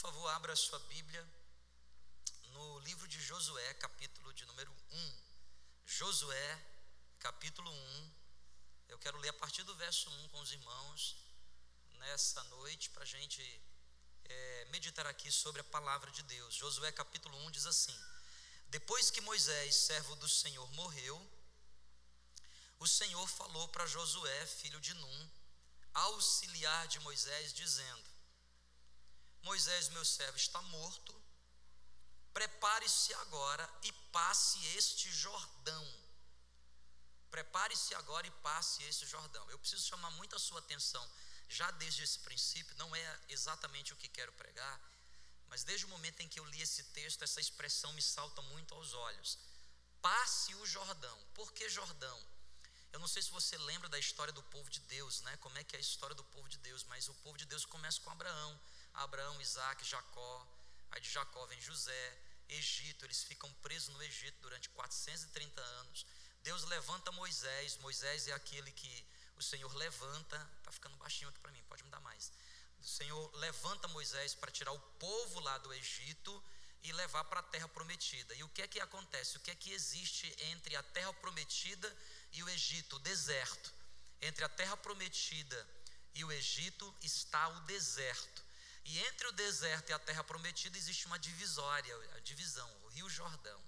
favor, abra a sua Bíblia no livro de Josué, capítulo de número 1. Josué, capítulo 1. Eu quero ler a partir do verso 1 com os irmãos nessa noite para a gente é, meditar aqui sobre a palavra de Deus. Josué, capítulo 1 diz assim: Depois que Moisés, servo do Senhor, morreu, o Senhor falou para Josué, filho de Num, auxiliar de Moisés, dizendo: Moisés, meu servo, está morto. Prepare-se agora e passe este Jordão. Prepare-se agora e passe este Jordão. Eu preciso chamar muito a sua atenção, já desde esse princípio, não é exatamente o que quero pregar, mas desde o momento em que eu li esse texto, essa expressão me salta muito aos olhos. Passe o Jordão. Por que Jordão? Eu não sei se você lembra da história do povo de Deus, né? Como é que é a história do povo de Deus, mas o povo de Deus começa com Abraão. Abraão, Isaac, Jacó. Aí de Jacó vem José, Egito, eles ficam presos no Egito durante 430 anos. Deus levanta Moisés, Moisés é aquele que o Senhor levanta, está ficando baixinho aqui para mim, pode me dar mais. O Senhor levanta Moisés para tirar o povo lá do Egito e levar para a terra prometida. E o que é que acontece? O que é que existe entre a terra prometida e o Egito? O deserto. Entre a terra prometida e o Egito está o deserto. E entre o deserto e a terra prometida existe uma divisória, a divisão, o Rio Jordão.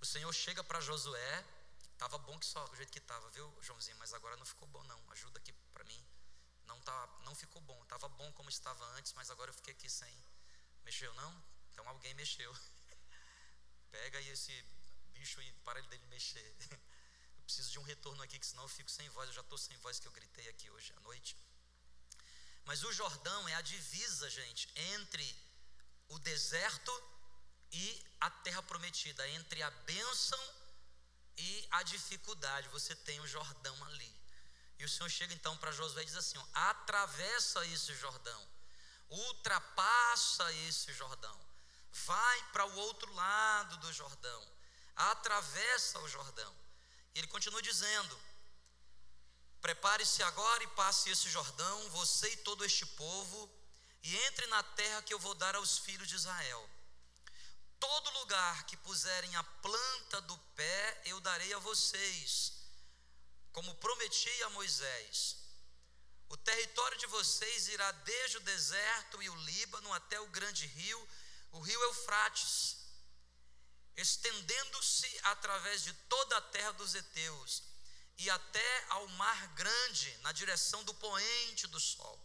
O Senhor chega para Josué, estava bom que só do jeito que estava, viu, Joãozinho, mas agora não ficou bom não. Ajuda aqui para mim. Não tá, não ficou bom. Estava bom como estava antes, mas agora eu fiquei aqui sem. Mexeu não? Então alguém mexeu. Pega aí esse bicho e para ele dele mexer. Eu preciso de um retorno aqui, que senão eu fico sem voz. Eu já estou sem voz que eu gritei aqui hoje à noite. Mas o Jordão é a divisa, gente, entre o deserto e a terra prometida, entre a bênção e a dificuldade. Você tem o Jordão ali. E o Senhor chega então para Josué e diz assim: ó, atravessa esse Jordão, ultrapassa esse Jordão, vai para o outro lado do Jordão, atravessa o Jordão. E ele continua dizendo: Prepare-se agora e passe esse Jordão, você e todo este povo, e entre na terra que eu vou dar aos filhos de Israel. Todo lugar que puserem a planta do pé, eu darei a vocês, como prometi a Moisés. O território de vocês irá desde o deserto e o Líbano até o grande rio, o rio Eufrates, estendendo-se através de toda a terra dos heteus e até ao mar grande, na direção do poente do sol.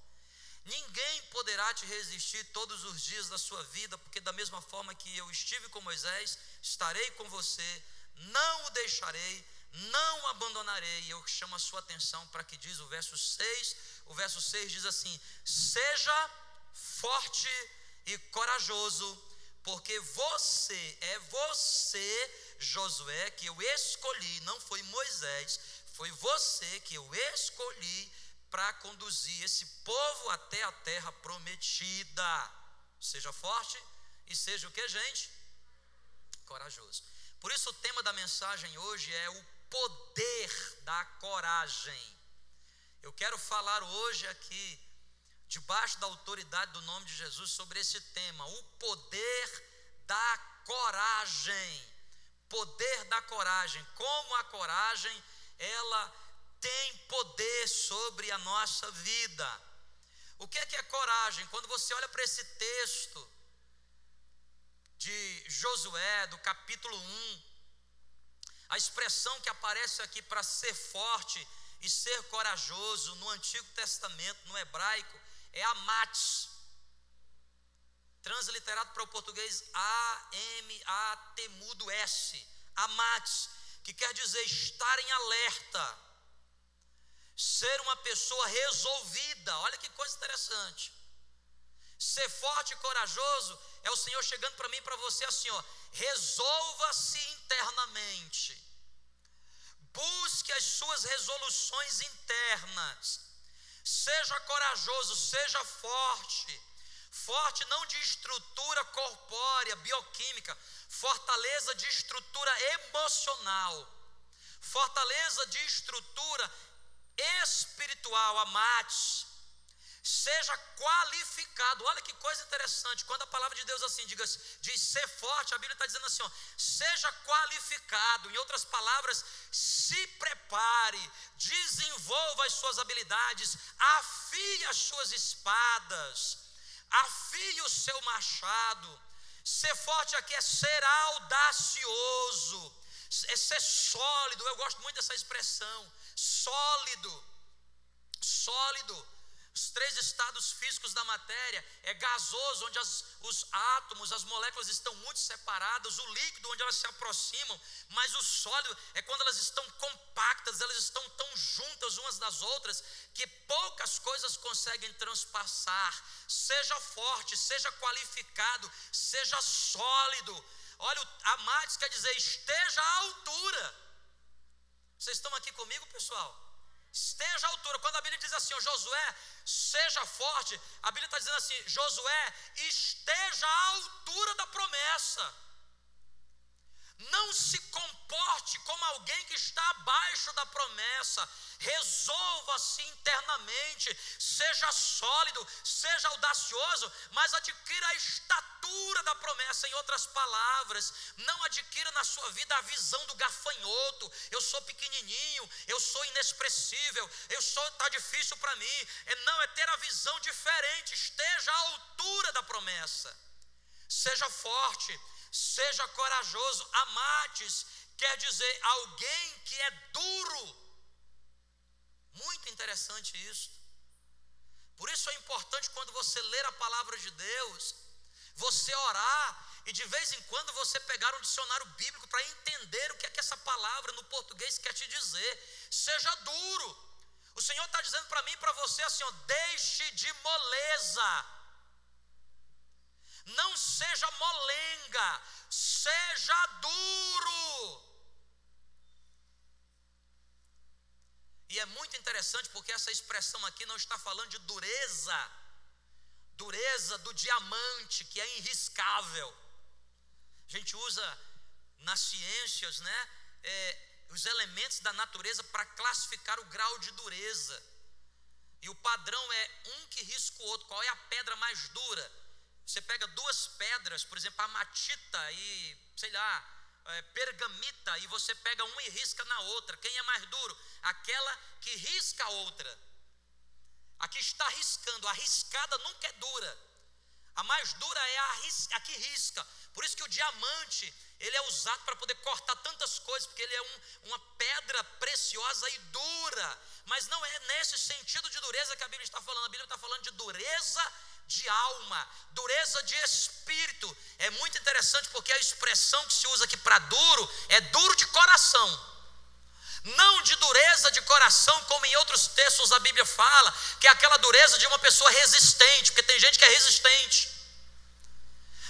Ninguém poderá te resistir todos os dias da sua vida, porque da mesma forma que eu estive com Moisés, estarei com você, não o deixarei, não o abandonarei. E eu chamo a sua atenção para que diz o verso 6, o verso 6 diz assim: Seja forte e corajoso, porque você é você, Josué, que eu escolhi, não foi Moisés, foi você que eu escolhi para conduzir esse povo até a terra prometida. Seja forte e seja o que, gente? Corajoso. Por isso, o tema da mensagem hoje é o poder da coragem. Eu quero falar hoje aqui, debaixo da autoridade do nome de Jesus, sobre esse tema: o poder da coragem. Poder da coragem. Como a coragem ela tem poder sobre a nossa vida. O que é que é coragem? Quando você olha para esse texto de Josué, do capítulo 1, a expressão que aparece aqui para ser forte e ser corajoso no Antigo Testamento, no hebraico, é amates. Transliterado para o português A-M-A-T mudo S. Amates que quer dizer estar em alerta, ser uma pessoa resolvida. Olha que coisa interessante. Ser forte e corajoso é o Senhor chegando para mim e para você assim, ó, resolva-se internamente. Busque as suas resoluções internas. Seja corajoso, seja forte. Forte não de estrutura corpórea, bioquímica, fortaleza de estrutura emocional, fortaleza de estrutura espiritual, amate, seja qualificado. Olha que coisa interessante. Quando a palavra de Deus assim diz, diz ser forte, a Bíblia está dizendo assim: ó, seja qualificado. Em outras palavras, se prepare, desenvolva as suas habilidades, afie as suas espadas, afie o seu machado. Ser forte aqui é ser audacioso, é ser sólido. Eu gosto muito dessa expressão, sólido, sólido. Os três estados físicos da matéria é gasoso, onde as, os átomos, as moléculas estão muito separadas, o líquido, onde elas se aproximam, mas o sólido é quando elas estão compactas, elas estão tão juntas umas das outras, que poucas coisas conseguem transpassar. Seja forte, seja qualificado, seja sólido. Olha, amados quer dizer, esteja à altura. Vocês estão aqui comigo, pessoal? Esteja à altura. Quando a Bíblia diz assim, Josué, seja forte, a Bíblia está dizendo assim: Josué, esteja à altura da promessa. Não se comporte como alguém que está abaixo da promessa. Resolva-se internamente, seja sólido, seja audacioso, mas adquira a estatura da promessa. Em outras palavras, não adquira na sua vida a visão do gafanhoto. Eu sou pequenininho, eu sou inexpressível, eu sou tá difícil para mim. É não é ter a visão diferente. Esteja à altura da promessa. Seja forte, seja corajoso. Amates quer dizer alguém que é duro. Muito interessante isso. Por isso é importante quando você ler a palavra de Deus, você orar e de vez em quando você pegar um dicionário bíblico para entender o que é que essa palavra no português quer te dizer. Seja duro. O Senhor está dizendo para mim e para você assim: ó, deixe de moleza. Não seja molenga, seja duro. E é muito interessante porque essa expressão aqui não está falando de dureza, dureza do diamante que é irriscável. A gente usa nas ciências, né, é, os elementos da natureza para classificar o grau de dureza. E o padrão é um que risca o outro. Qual é a pedra mais dura? Você pega duas pedras, por exemplo, a matita e, sei lá, é, pergamita, e você pega uma e risca na outra. Quem é mais duro? Aquela que risca a outra. A que está riscando, a riscada nunca é dura. A mais dura é a, a que risca. Por isso que o diamante, ele é usado para poder cortar tantas coisas, porque ele é um, uma pedra preciosa e dura. Mas não é nesse sentido de dureza que a Bíblia está falando. A Bíblia está falando de dureza de alma, dureza de espírito. É muito interessante porque a expressão que se usa aqui para duro é duro de coração. Não de dureza de coração, como em outros textos a Bíblia fala, que é aquela dureza de uma pessoa resistente, porque tem gente que é resistente.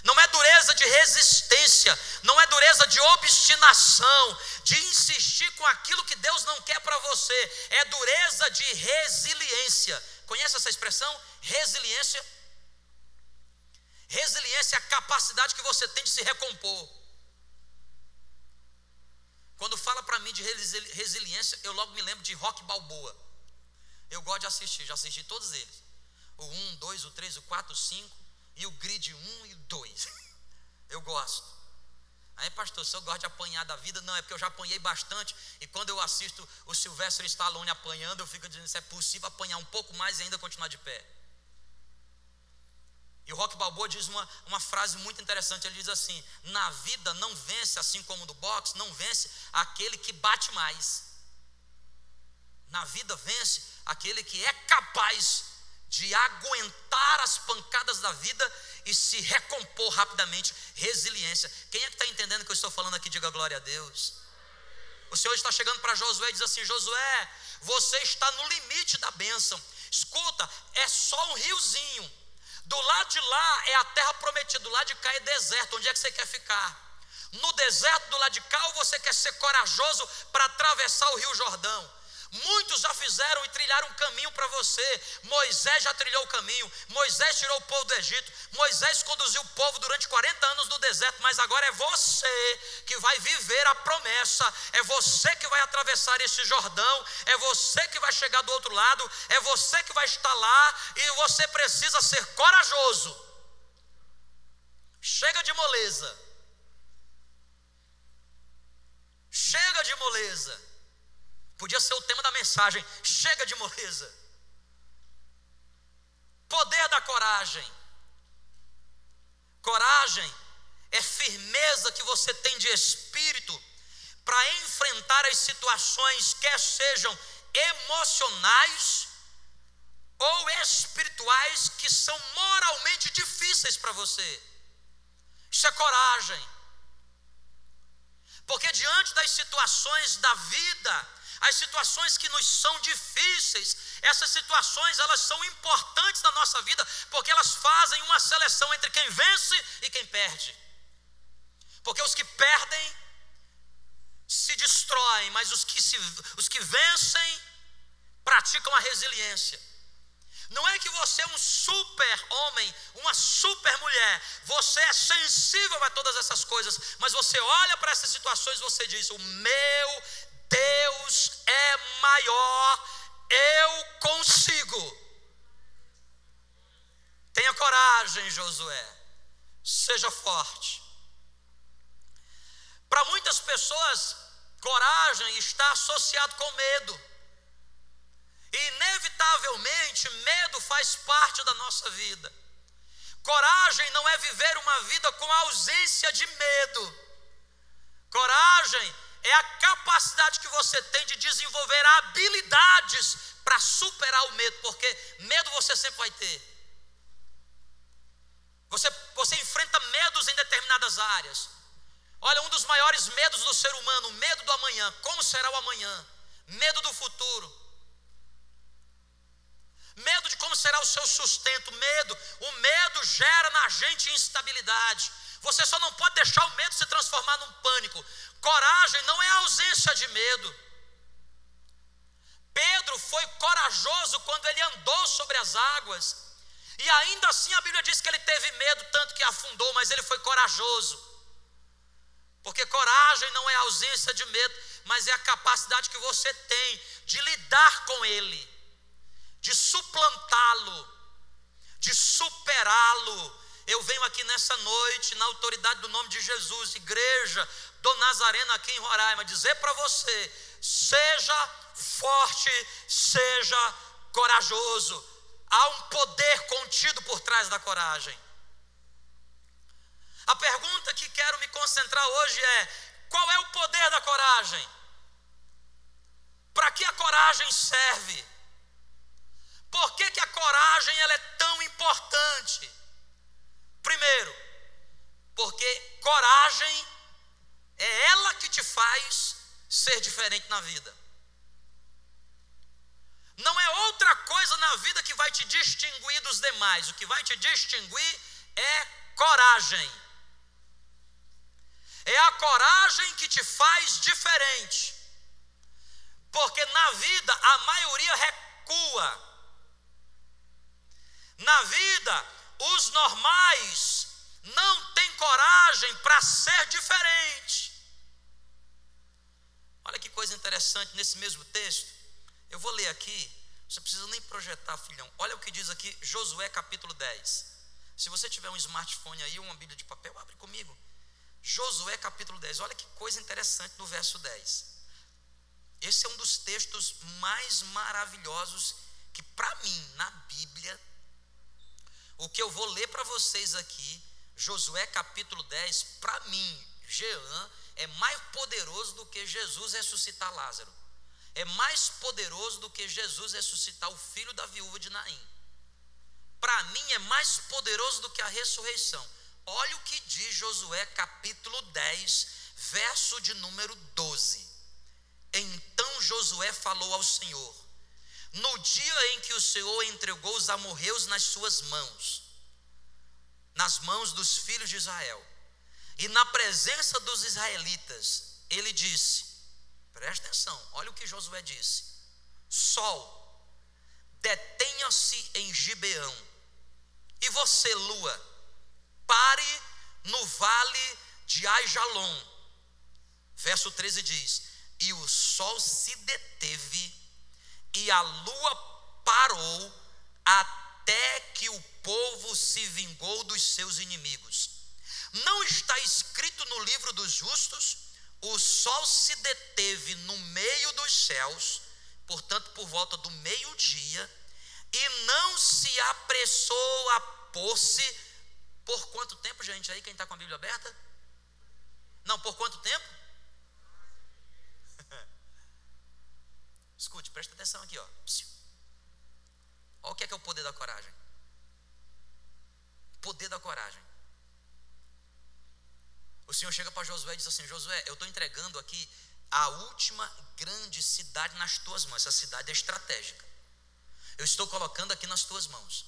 Não é dureza de resistência, não é dureza de obstinação, de insistir com aquilo que Deus não quer para você, é dureza de resiliência. Conhece essa expressão? Resiliência Resiliência é a capacidade que você tem de se recompor. Quando fala para mim de resiliência, eu logo me lembro de Rock Balboa. Eu gosto de assistir, já assisti todos eles. O 1, 2, o 3, o 4, o 5 e o grid 1 e o 2. Eu gosto. Aí, pastor, se eu gosto de apanhar da vida, não, é porque eu já apanhei bastante. E quando eu assisto o Sylvester Stallone apanhando, eu fico dizendo se é possível apanhar um pouco mais e ainda continuar de pé. E o Rock Balboa diz uma, uma frase muito interessante. Ele diz assim: Na vida não vence, assim como no boxe, não vence aquele que bate mais. Na vida vence aquele que é capaz de aguentar as pancadas da vida e se recompor rapidamente. Resiliência. Quem é que está entendendo o que eu estou falando aqui? Diga glória a Deus. O Senhor está chegando para Josué e diz assim: Josué, você está no limite da bênção. Escuta, é só um riozinho do lado de lá é a terra prometida, do lado de cá é deserto. Onde é que você quer ficar? No deserto do lado de cá, ou você quer ser corajoso para atravessar o Rio Jordão? Muitos já fizeram e trilharam um caminho para você. Moisés já trilhou o caminho. Moisés tirou o povo do Egito. Moisés conduziu o povo durante 40 anos no deserto. Mas agora é você que vai viver a promessa. É você que vai atravessar esse Jordão. É você que vai chegar do outro lado. É você que vai estar lá. E você precisa ser corajoso. Chega de moleza. Chega de moleza. Podia ser o tema da mensagem: chega de moleza. Poder da coragem. Coragem é firmeza que você tem de espírito para enfrentar as situações, quer sejam emocionais ou espirituais, que são moralmente difíceis para você. Isso é coragem. Porque diante das situações da vida, as situações que nos são difíceis, essas situações elas são importantes na nossa vida, porque elas fazem uma seleção entre quem vence e quem perde. Porque os que perdem se destroem, mas os que, se, os que vencem praticam a resiliência. Não é que você é um super homem, uma super mulher, você é sensível a todas essas coisas, mas você olha para essas situações e você diz: O meu Deus é maior, eu consigo. Tenha coragem, Josué, seja forte. Para muitas pessoas, coragem está associado com medo. E inevitavelmente, medo faz parte da nossa vida. Coragem não é viver uma vida com ausência de medo. Coragem é a capacidade que você tem de desenvolver habilidades para superar o medo, porque medo você sempre vai ter. Você, você enfrenta medos em determinadas áreas. Olha, um dos maiores medos do ser humano, medo do amanhã. Como será o amanhã? Medo do futuro. Medo de como será o seu sustento. Medo. O medo gera na gente instabilidade. Você só não pode deixar o medo se transformar num pânico. Coragem não é ausência de medo. Pedro foi corajoso quando ele andou sobre as águas. E ainda assim a Bíblia diz que ele teve medo, tanto que afundou, mas ele foi corajoso. Porque coragem não é ausência de medo, mas é a capacidade que você tem de lidar com ele, de suplantá-lo, de superá-lo. Eu venho aqui nessa noite, na autoridade do nome de Jesus, igreja, do Nazareno aqui em Roraima, dizer para você: seja forte, seja corajoso. Há um poder contido por trás da coragem. A pergunta que quero me concentrar hoje é: qual é o poder da coragem? Para que a coragem serve? Por que, que a coragem ela é tão importante? Primeiro, porque coragem é ela que te faz ser diferente na vida. Não é outra coisa na vida que vai te distinguir dos demais. O que vai te distinguir é coragem. É a coragem que te faz diferente. Porque na vida a maioria recua. Na vida, os normais não têm coragem para ser diferente. Olha que coisa interessante nesse mesmo texto. Eu vou ler aqui, você precisa nem projetar, filhão. Olha o que diz aqui, Josué capítulo 10. Se você tiver um smartphone aí, uma Bíblia de papel, abre comigo. Josué capítulo 10. Olha que coisa interessante no verso 10. Esse é um dos textos mais maravilhosos que, para mim, na Bíblia, o que eu vou ler para vocês aqui, Josué capítulo 10, para mim, Jean, é mais poderoso do que Jesus ressuscitar Lázaro. É mais poderoso do que Jesus ressuscitar o filho da viúva de Naim. Para mim é mais poderoso do que a ressurreição. Olha o que diz Josué capítulo 10, verso de número 12. Então Josué falou ao Senhor: No dia em que o Senhor entregou os amorreus nas suas mãos, nas mãos dos filhos de Israel, e na presença dos israelitas, ele disse: presta atenção, olha o que Josué disse. Sol, detenha-se em Gibeão, e você, lua, pare no vale de Aijalon. Verso 13 diz: E o sol se deteve, e a lua parou, até povo se vingou dos seus inimigos. Não está escrito no livro dos justos, o sol se deteve no meio dos céus, portanto, por volta do meio-dia, e não se apressou a pôr-se por quanto tempo, gente? Aí, quem está com a Bíblia aberta? Não, por quanto tempo? Escute, presta atenção aqui, ó. Olha o que é, que é o poder da coragem. Poder da coragem. O Senhor chega para Josué e diz assim: Josué, eu estou entregando aqui a última grande cidade nas tuas mãos. Essa cidade é estratégica. Eu estou colocando aqui nas tuas mãos.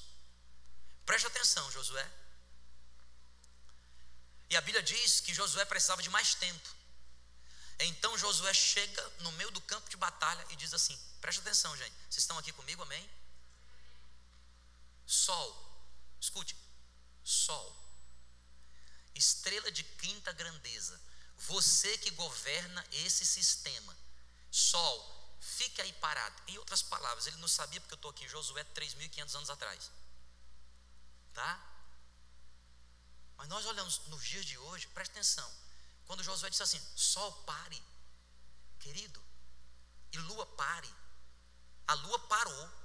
Preste atenção, Josué. E a Bíblia diz que Josué precisava de mais tempo. Então Josué chega no meio do campo de batalha e diz assim: preste atenção, gente. Vocês estão aqui comigo, amém? Sol, escute, Sol, estrela de quinta grandeza, você que governa esse sistema, Sol, fique aí parado. Em outras palavras, ele não sabia porque eu estou aqui em Josué 3.500 anos atrás, tá? Mas nós olhamos nos dias de hoje, presta atenção. Quando Josué disse assim: Sol pare, querido, e lua pare. A lua parou.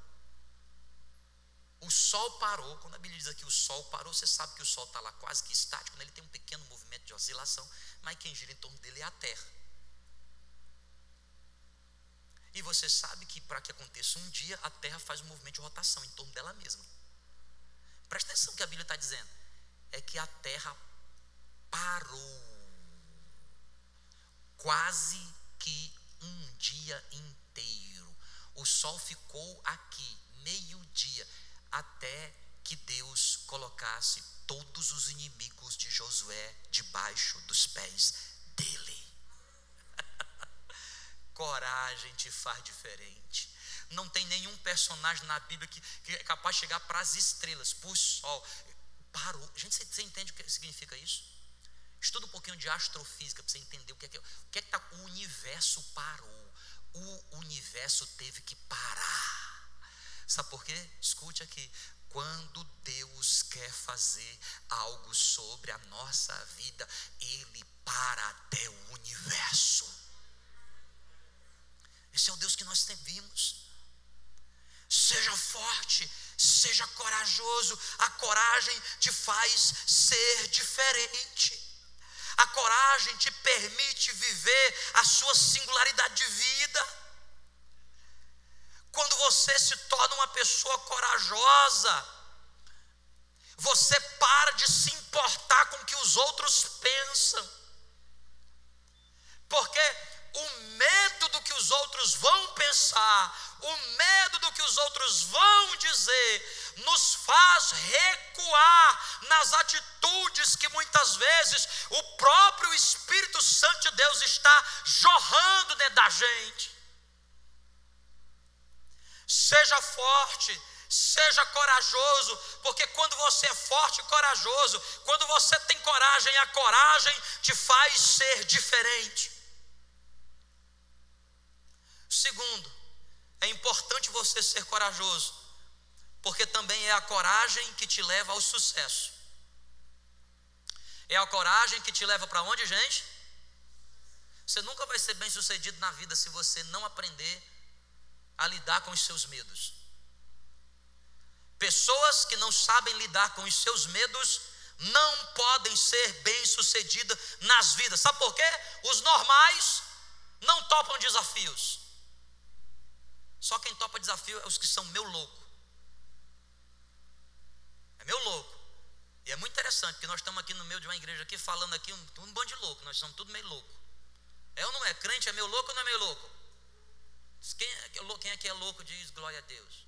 O sol parou. Quando a Bíblia diz aqui o sol parou, você sabe que o sol está lá quase que estático, né? ele tem um pequeno movimento de oscilação, mas quem gira em torno dele é a terra. E você sabe que para que aconteça um dia, a terra faz um movimento de rotação em torno dela mesma. Presta atenção que a Bíblia está dizendo é que a terra parou quase que um dia inteiro. O sol ficou aqui, meio-dia, até que Deus colocasse todos os inimigos de Josué debaixo dos pés dele. Coragem te faz diferente. Não tem nenhum personagem na Bíblia que, que é capaz de chegar para as estrelas, para o sol. Parou. Gente, você, entende o que significa isso? Estuda um pouquinho de astrofísica para você entender o que é que, o que, é que tá, o universo parou. O universo teve que parar. Sabe por quê? Escute aqui. Quando Deus quer fazer algo sobre a nossa vida, Ele para até o universo. Esse é o Deus que nós servimos. Seja forte, seja corajoso. A coragem te faz ser diferente. A coragem te permite viver a sua singularidade de vida. Quando você se torna uma pessoa corajosa, você para de se importar com o que os outros pensam. Porque o medo do que os outros vão pensar, o medo do que os outros vão dizer, nos faz recuar nas atitudes que muitas vezes o próprio Espírito Santo de Deus está jorrando dentro da gente. Seja forte, seja corajoso, porque quando você é forte e corajoso, quando você tem coragem, a coragem te faz ser diferente. Segundo, é importante você ser corajoso, porque também é a coragem que te leva ao sucesso. É a coragem que te leva para onde, gente? Você nunca vai ser bem sucedido na vida se você não aprender a lidar com os seus medos. Pessoas que não sabem lidar com os seus medos não podem ser bem sucedidas nas vidas. Sabe por quê? Os normais não topam desafios. Só quem topa desafio é os que são meu louco. É meu louco. E é muito interessante, porque nós estamos aqui no meio de uma igreja aqui falando aqui um, um bando de louco, nós somos tudo meio louco. É ou não é? Crente é meio louco ou não é meio louco? Quem é, quem é que é louco diz glória a Deus.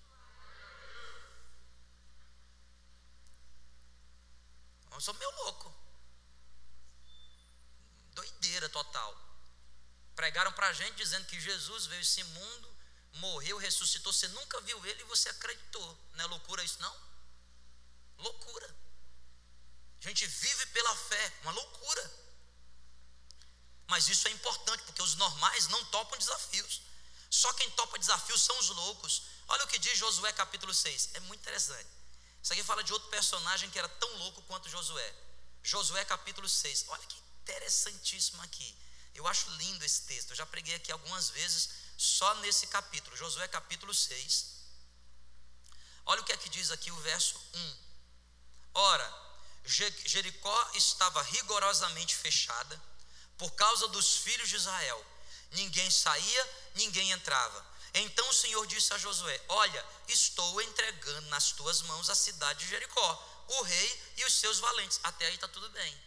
Eu sou meio louco. Doideira total. Pregaram para a gente dizendo que Jesus veio esse mundo morreu, ressuscitou, você nunca viu ele e você acreditou. Não é loucura isso, não? Loucura. A gente vive pela fé, uma loucura. Mas isso é importante, porque os normais não topam desafios. Só quem topa desafios são os loucos. Olha o que diz Josué capítulo 6. É muito interessante. Isso aqui fala de outro personagem que era tão louco quanto Josué. Josué capítulo 6. Olha que interessantíssimo aqui. Eu acho lindo esse texto. Eu já preguei aqui algumas vezes só nesse capítulo. Josué capítulo 6. Olha o que é que diz aqui o verso 1. Ora, Jericó estava rigorosamente fechada por causa dos filhos de Israel. Ninguém saía, ninguém entrava. Então o Senhor disse a Josué: Olha, estou entregando nas tuas mãos a cidade de Jericó, o rei e os seus valentes. Até aí está tudo bem.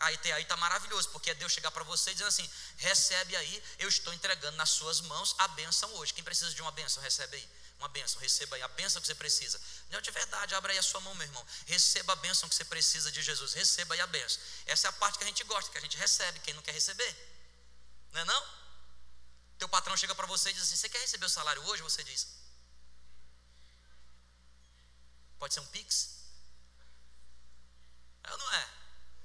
Aí aí está maravilhoso, porque é Deus chegar para você e dizer assim: recebe aí, eu estou entregando nas suas mãos a bênção hoje. Quem precisa de uma bênção, recebe aí. Uma bênção, receba aí a bênção que você precisa. Não de verdade, abra aí a sua mão, meu irmão. Receba a bênção que você precisa de Jesus. Receba aí a bênção. Essa é a parte que a gente gosta, que a gente recebe. Quem não quer receber? Não é não? Teu patrão chega para você e diz assim: Você quer receber o salário hoje? Você diz: Pode ser um pix? É ou não é?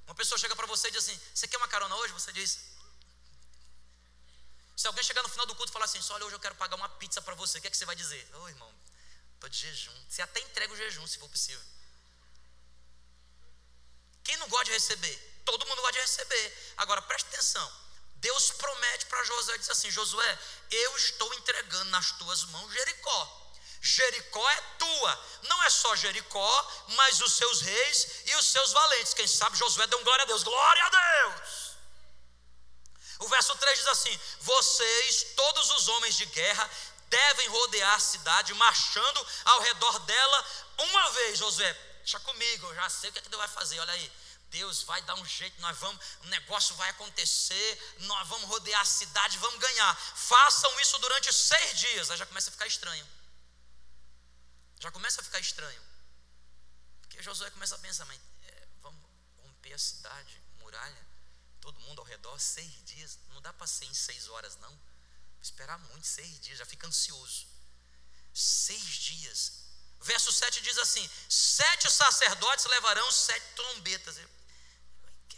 Uma pessoa chega para você e diz assim: Você quer uma carona hoje? Você diz: se alguém chegar no final do culto e falar assim, olha, hoje eu quero pagar uma pizza para você, o que é que você vai dizer? Ô oh, irmão, estou de jejum. Você até entrega o jejum, se for possível. Quem não gosta de receber? Todo mundo gosta de receber. Agora preste atenção. Deus Josué, diz assim: Josué, eu estou entregando nas tuas mãos Jericó. Jericó é tua, não é só Jericó, mas os seus reis e os seus valentes. Quem sabe Josué deu um glória a Deus, glória a Deus. O verso 3 diz assim: Vocês, todos os homens de guerra, devem rodear a cidade, marchando ao redor dela uma vez. Josué, deixa comigo, eu já sei o que, é que Deus vai fazer. Olha aí, Deus vai dar um jeito, nós vamos, o negócio vai acontecer, nós vamos rodear a cidade, vamos ganhar. Façam isso durante seis dias. Aí já começa a ficar estranho. Já começa a ficar estranho. Porque Josué começa a pensar, mas é, vamos romper a cidade, muralha todo mundo ao redor, seis dias, não dá para ser em seis horas, não. Vou esperar muito, seis dias, já fica ansioso. Seis dias. Verso 7 diz assim: sete sacerdotes levarão sete trombetas.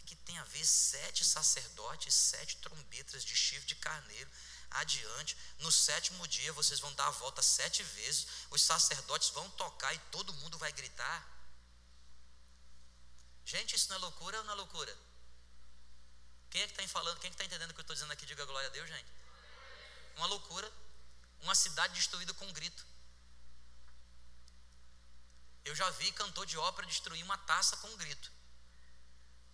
Que tem a ver sete sacerdotes, sete trombetas de chifre de carneiro? Adiante, no sétimo dia vocês vão dar a volta sete vezes, os sacerdotes vão tocar e todo mundo vai gritar. Gente, isso não é loucura ou não é loucura? Quem é que está falando? Quem é que está entendendo o que eu estou dizendo aqui? Diga glória a Deus, gente. Uma loucura. Uma cidade destruída com um grito. Eu já vi cantor de ópera destruir uma taça com um grito.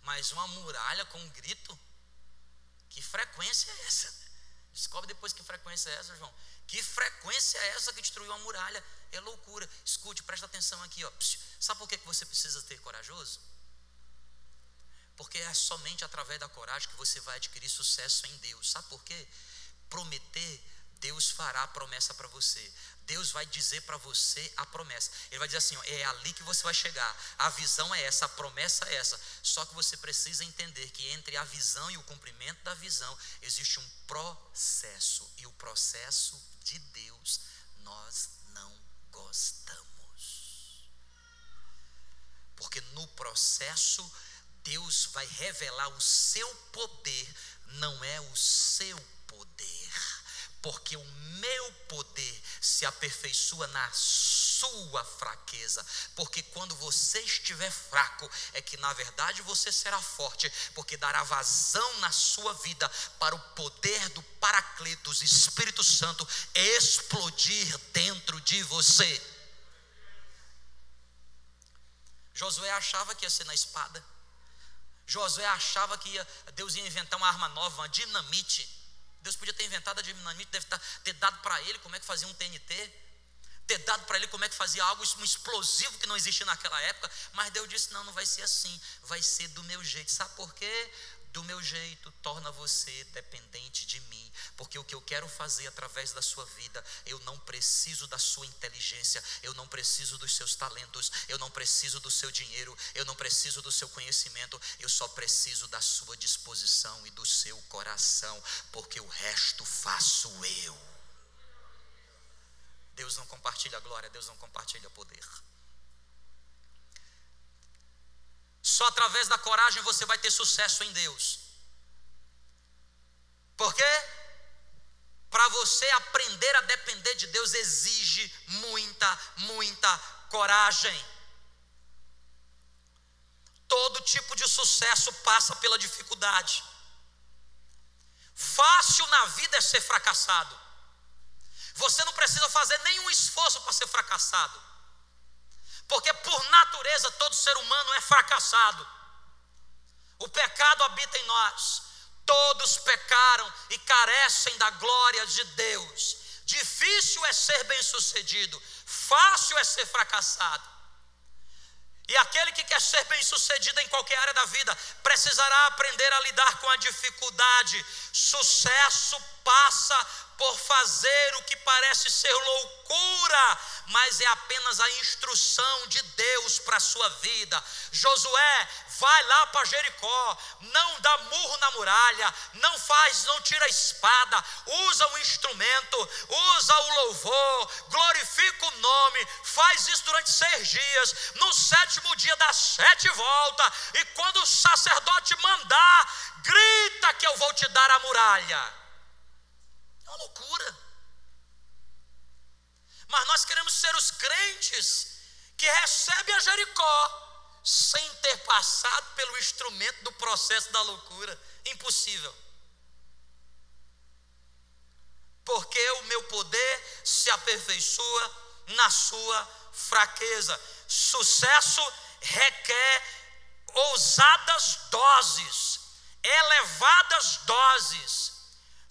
Mas uma muralha com um grito? Que frequência é essa? Descobre depois que frequência é essa, João. Que frequência é essa que destruiu a muralha? É loucura. Escute, presta atenção aqui. Ó. Sabe por que você precisa ter corajoso? Porque é somente através da coragem que você vai adquirir sucesso em Deus. Sabe por quê? Prometer, Deus fará a promessa para você. Deus vai dizer para você a promessa. Ele vai dizer assim: ó, é ali que você vai chegar. A visão é essa, a promessa é essa. Só que você precisa entender que entre a visão e o cumprimento da visão existe um processo. E o processo de Deus nós não gostamos. Porque no processo Deus vai revelar o seu poder, não é o seu poder, porque o meu poder se aperfeiçoa na sua fraqueza, porque quando você estiver fraco, é que na verdade você será forte, porque dará vazão na sua vida para o poder do Paracletos, Espírito Santo, explodir dentro de você. Josué achava que ia ser na espada. Josué achava que ia, Deus ia inventar uma arma nova, uma dinamite. Deus podia ter inventado a dinamite, deve ter dado para ele como é que fazia um TNT, ter dado para ele como é que fazia algo, um explosivo que não existia naquela época, mas Deus disse: não, não vai ser assim, vai ser do meu jeito. Sabe por quê? Do meu jeito, torna você dependente de mim, porque o que eu quero fazer através da sua vida, eu não preciso da sua inteligência, eu não preciso dos seus talentos, eu não preciso do seu dinheiro, eu não preciso do seu conhecimento, eu só preciso da sua disposição e do seu coração, porque o resto faço eu. Deus não compartilha glória, Deus não compartilha poder. Só através da coragem você vai ter sucesso em Deus. Porque para você aprender a depender de Deus exige muita, muita coragem. Todo tipo de sucesso passa pela dificuldade. Fácil na vida é ser fracassado. Você não precisa fazer nenhum esforço para ser fracassado. Porque por natureza todo ser humano é fracassado. O pecado habita em nós. Todos pecaram e carecem da glória de Deus. Difícil é ser bem-sucedido, fácil é ser fracassado. E aquele que quer ser bem-sucedido em qualquer área da vida precisará aprender a lidar com a dificuldade. Sucesso passa por fazer o que parece ser loucura, mas é apenas a instrução de Deus para a sua vida. Josué, vai lá para Jericó, não dá murro na muralha, não faz, não tira a espada, usa o instrumento, usa o louvor, glorifica o nome, faz isso durante seis dias, no sétimo dia dá sete voltas, e quando o sacerdote mandar, grita que eu vou te dar a muralha. Uma loucura. Mas nós queremos ser os crentes que recebem a Jericó sem ter passado pelo instrumento do processo da loucura. Impossível. Porque o meu poder se aperfeiçoa na sua fraqueza. Sucesso requer ousadas doses, elevadas doses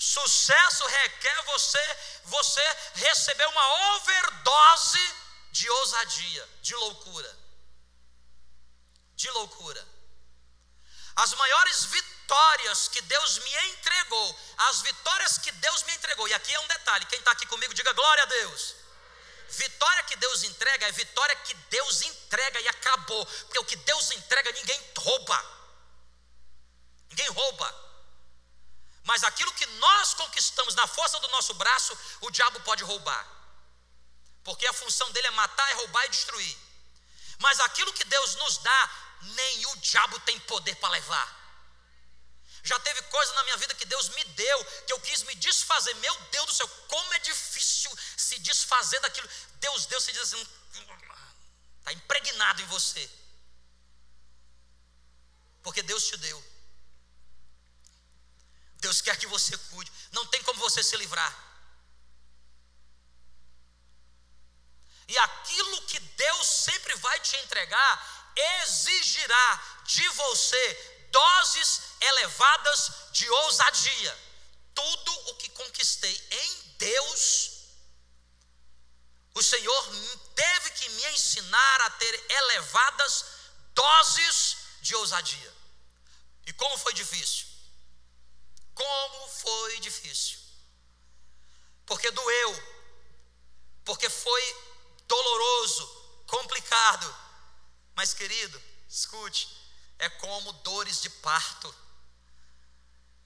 Sucesso requer você você receber uma overdose de ousadia, de loucura. De loucura. As maiores vitórias que Deus me entregou, as vitórias que Deus me entregou, e aqui é um detalhe: quem está aqui comigo, diga glória a Deus. Vitória que Deus entrega é vitória que Deus entrega e acabou, porque o que Deus entrega ninguém rouba, ninguém rouba. Mas aquilo que nós conquistamos na força do nosso braço, o diabo pode roubar. Porque a função dele é matar, é roubar e destruir. Mas aquilo que Deus nos dá, nem o diabo tem poder para levar. Já teve coisa na minha vida que Deus me deu, que eu quis me desfazer. Meu Deus do céu, como é difícil se desfazer daquilo. Deus deu, você diz assim, está impregnado em você. Porque Deus te deu. Deus quer que você cuide. Não tem como você se livrar. E aquilo que Deus sempre vai te entregar exigirá de você doses elevadas de ousadia. Tudo o que conquistei em Deus, o Senhor teve que me ensinar a ter elevadas doses de ousadia. E como foi difícil? Como foi difícil. Porque doeu. Porque foi doloroso, complicado. Mas, querido, escute, é como dores de parto.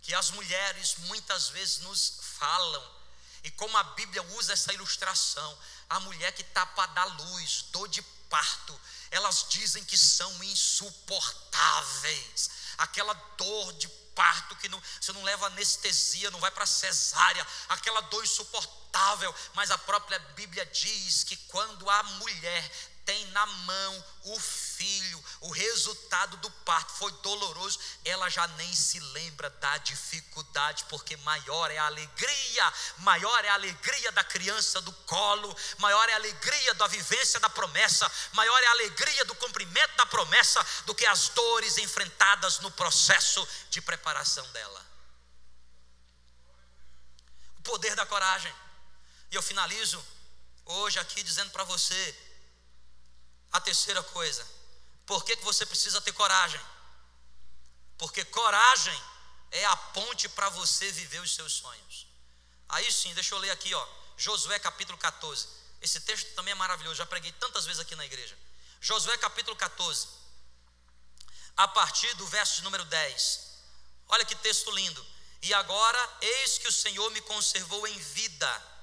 Que as mulheres muitas vezes nos falam. E como a Bíblia usa essa ilustração, a mulher que está para dar luz, dor de parto, elas dizem que são insuportáveis. Aquela dor de parto que não, você não leva anestesia, não vai para cesárea, aquela dor insuportável, mas a própria Bíblia diz que quando a mulher tem na mão o filho, o resultado do parto foi doloroso, ela já nem se lembra da dificuldade, porque maior é a alegria, maior é a alegria da criança do colo, maior é a alegria da vivência da promessa, maior é a alegria do cumprimento da promessa do que as dores enfrentadas no processo de preparação dela. O poder da coragem. E eu finalizo hoje aqui dizendo para você, a terceira coisa, por que, que você precisa ter coragem? Porque coragem é a ponte para você viver os seus sonhos. Aí sim, deixa eu ler aqui, ó, Josué capítulo 14. Esse texto também é maravilhoso, já preguei tantas vezes aqui na igreja. Josué capítulo 14, a partir do verso número 10. Olha que texto lindo. E agora, eis que o Senhor me conservou em vida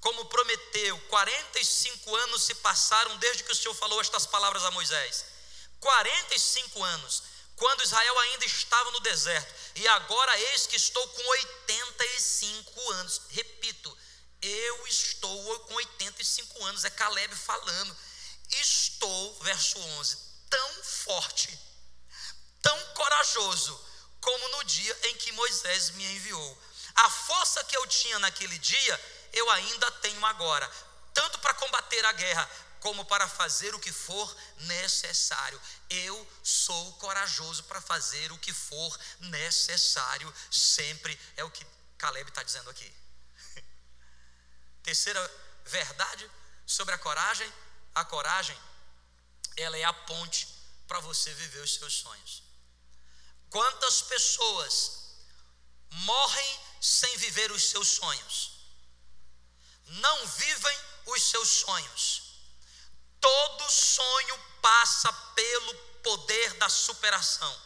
como prometeu. 45 anos se passaram desde que o Senhor falou estas palavras a Moisés. 45 anos, quando Israel ainda estava no deserto, e agora eis que estou com 85 anos. Repito, eu estou com 85 anos, é Caleb falando. Estou, verso 11, tão forte, tão corajoso, como no dia em que Moisés me enviou. A força que eu tinha naquele dia, eu ainda tenho agora, tanto para combater a guerra, como para fazer o que for necessário. Eu sou corajoso para fazer o que for necessário, sempre é o que Caleb está dizendo aqui. Terceira verdade sobre a coragem: a coragem, ela é a ponte para você viver os seus sonhos. Quantas pessoas morrem sem viver os seus sonhos? Não vivem os seus sonhos. Todo sonho passa pelo poder da superação.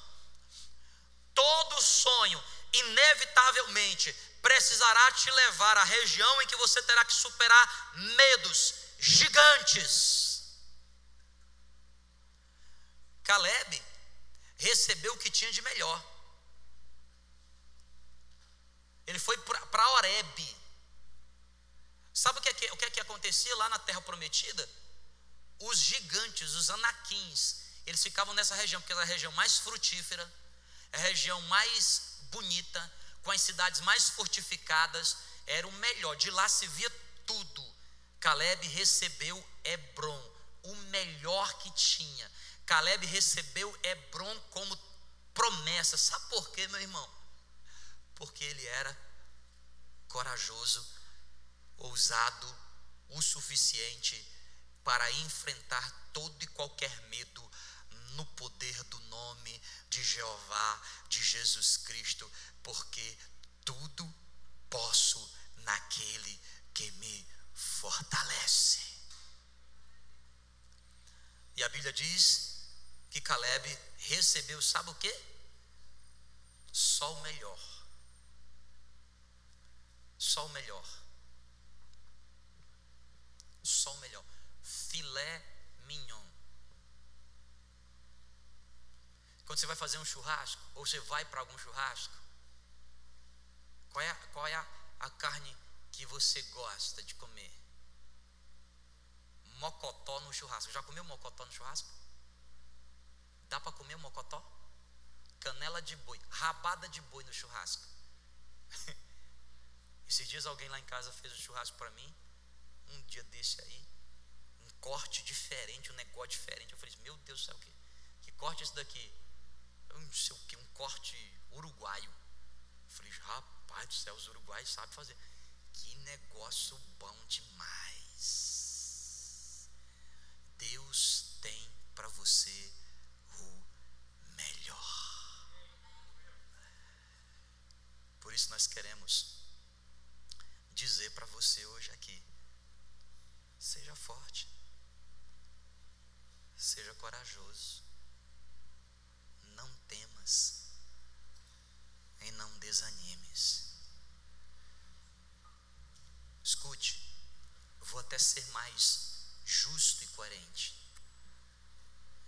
Todo sonho, inevitavelmente, precisará te levar à região em que você terá que superar medos gigantes. Caleb recebeu o que tinha de melhor. Ele foi para Oreb. Sabe o que, é que, o que é que acontecia lá na terra prometida? Os gigantes, os anaquins, eles ficavam nessa região, porque era a região mais frutífera, é a região mais bonita, com as cidades mais fortificadas, era o melhor. De lá se via tudo. Caleb recebeu Hebron, o melhor que tinha. Caleb recebeu Hebron como promessa. Sabe por quê, meu irmão? Porque ele era corajoso, ousado o suficiente para enfrentar todo e qualquer medo no poder do nome de Jeová, de Jesus Cristo, porque tudo posso naquele que me fortalece. E a Bíblia diz que Caleb recebeu, sabe o que? Só o melhor. Só o melhor. Só o melhor. Filé mignon. Quando você vai fazer um churrasco, ou você vai para algum churrasco, qual é, qual é a, a carne que você gosta de comer? Mocotó no churrasco. Já comeu mocotó no churrasco? Dá para comer mocotó? Canela de boi, rabada de boi no churrasco. Esses dias alguém lá em casa fez um churrasco para mim. Um dia desse aí. Um corte diferente, um negócio diferente. Eu falei, meu Deus do céu, que, que corte é esse daqui? Eu não sei o que, um corte uruguaio. Eu falei, rapaz do céu, os uruguaios sabem fazer. Que negócio bom demais. Deus tem para você o melhor. Por isso nós queremos dizer para você hoje aqui: seja forte, seja corajoso, não temas e não desanimes. Escute, vou até ser mais justo e coerente.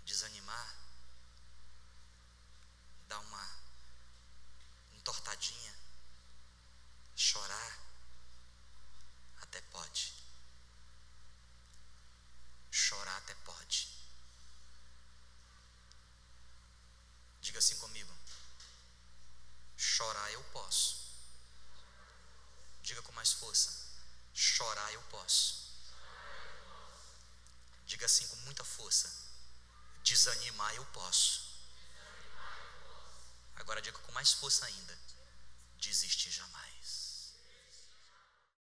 Desanimar, dar uma entortadinha, chorar, até pode. Chorar até pode. Diga assim comigo. Chorar eu posso. Diga com mais força. Chorar eu posso. Diga assim com muita força. Desanimar eu posso. Agora diga com mais força ainda. Desistir jamais.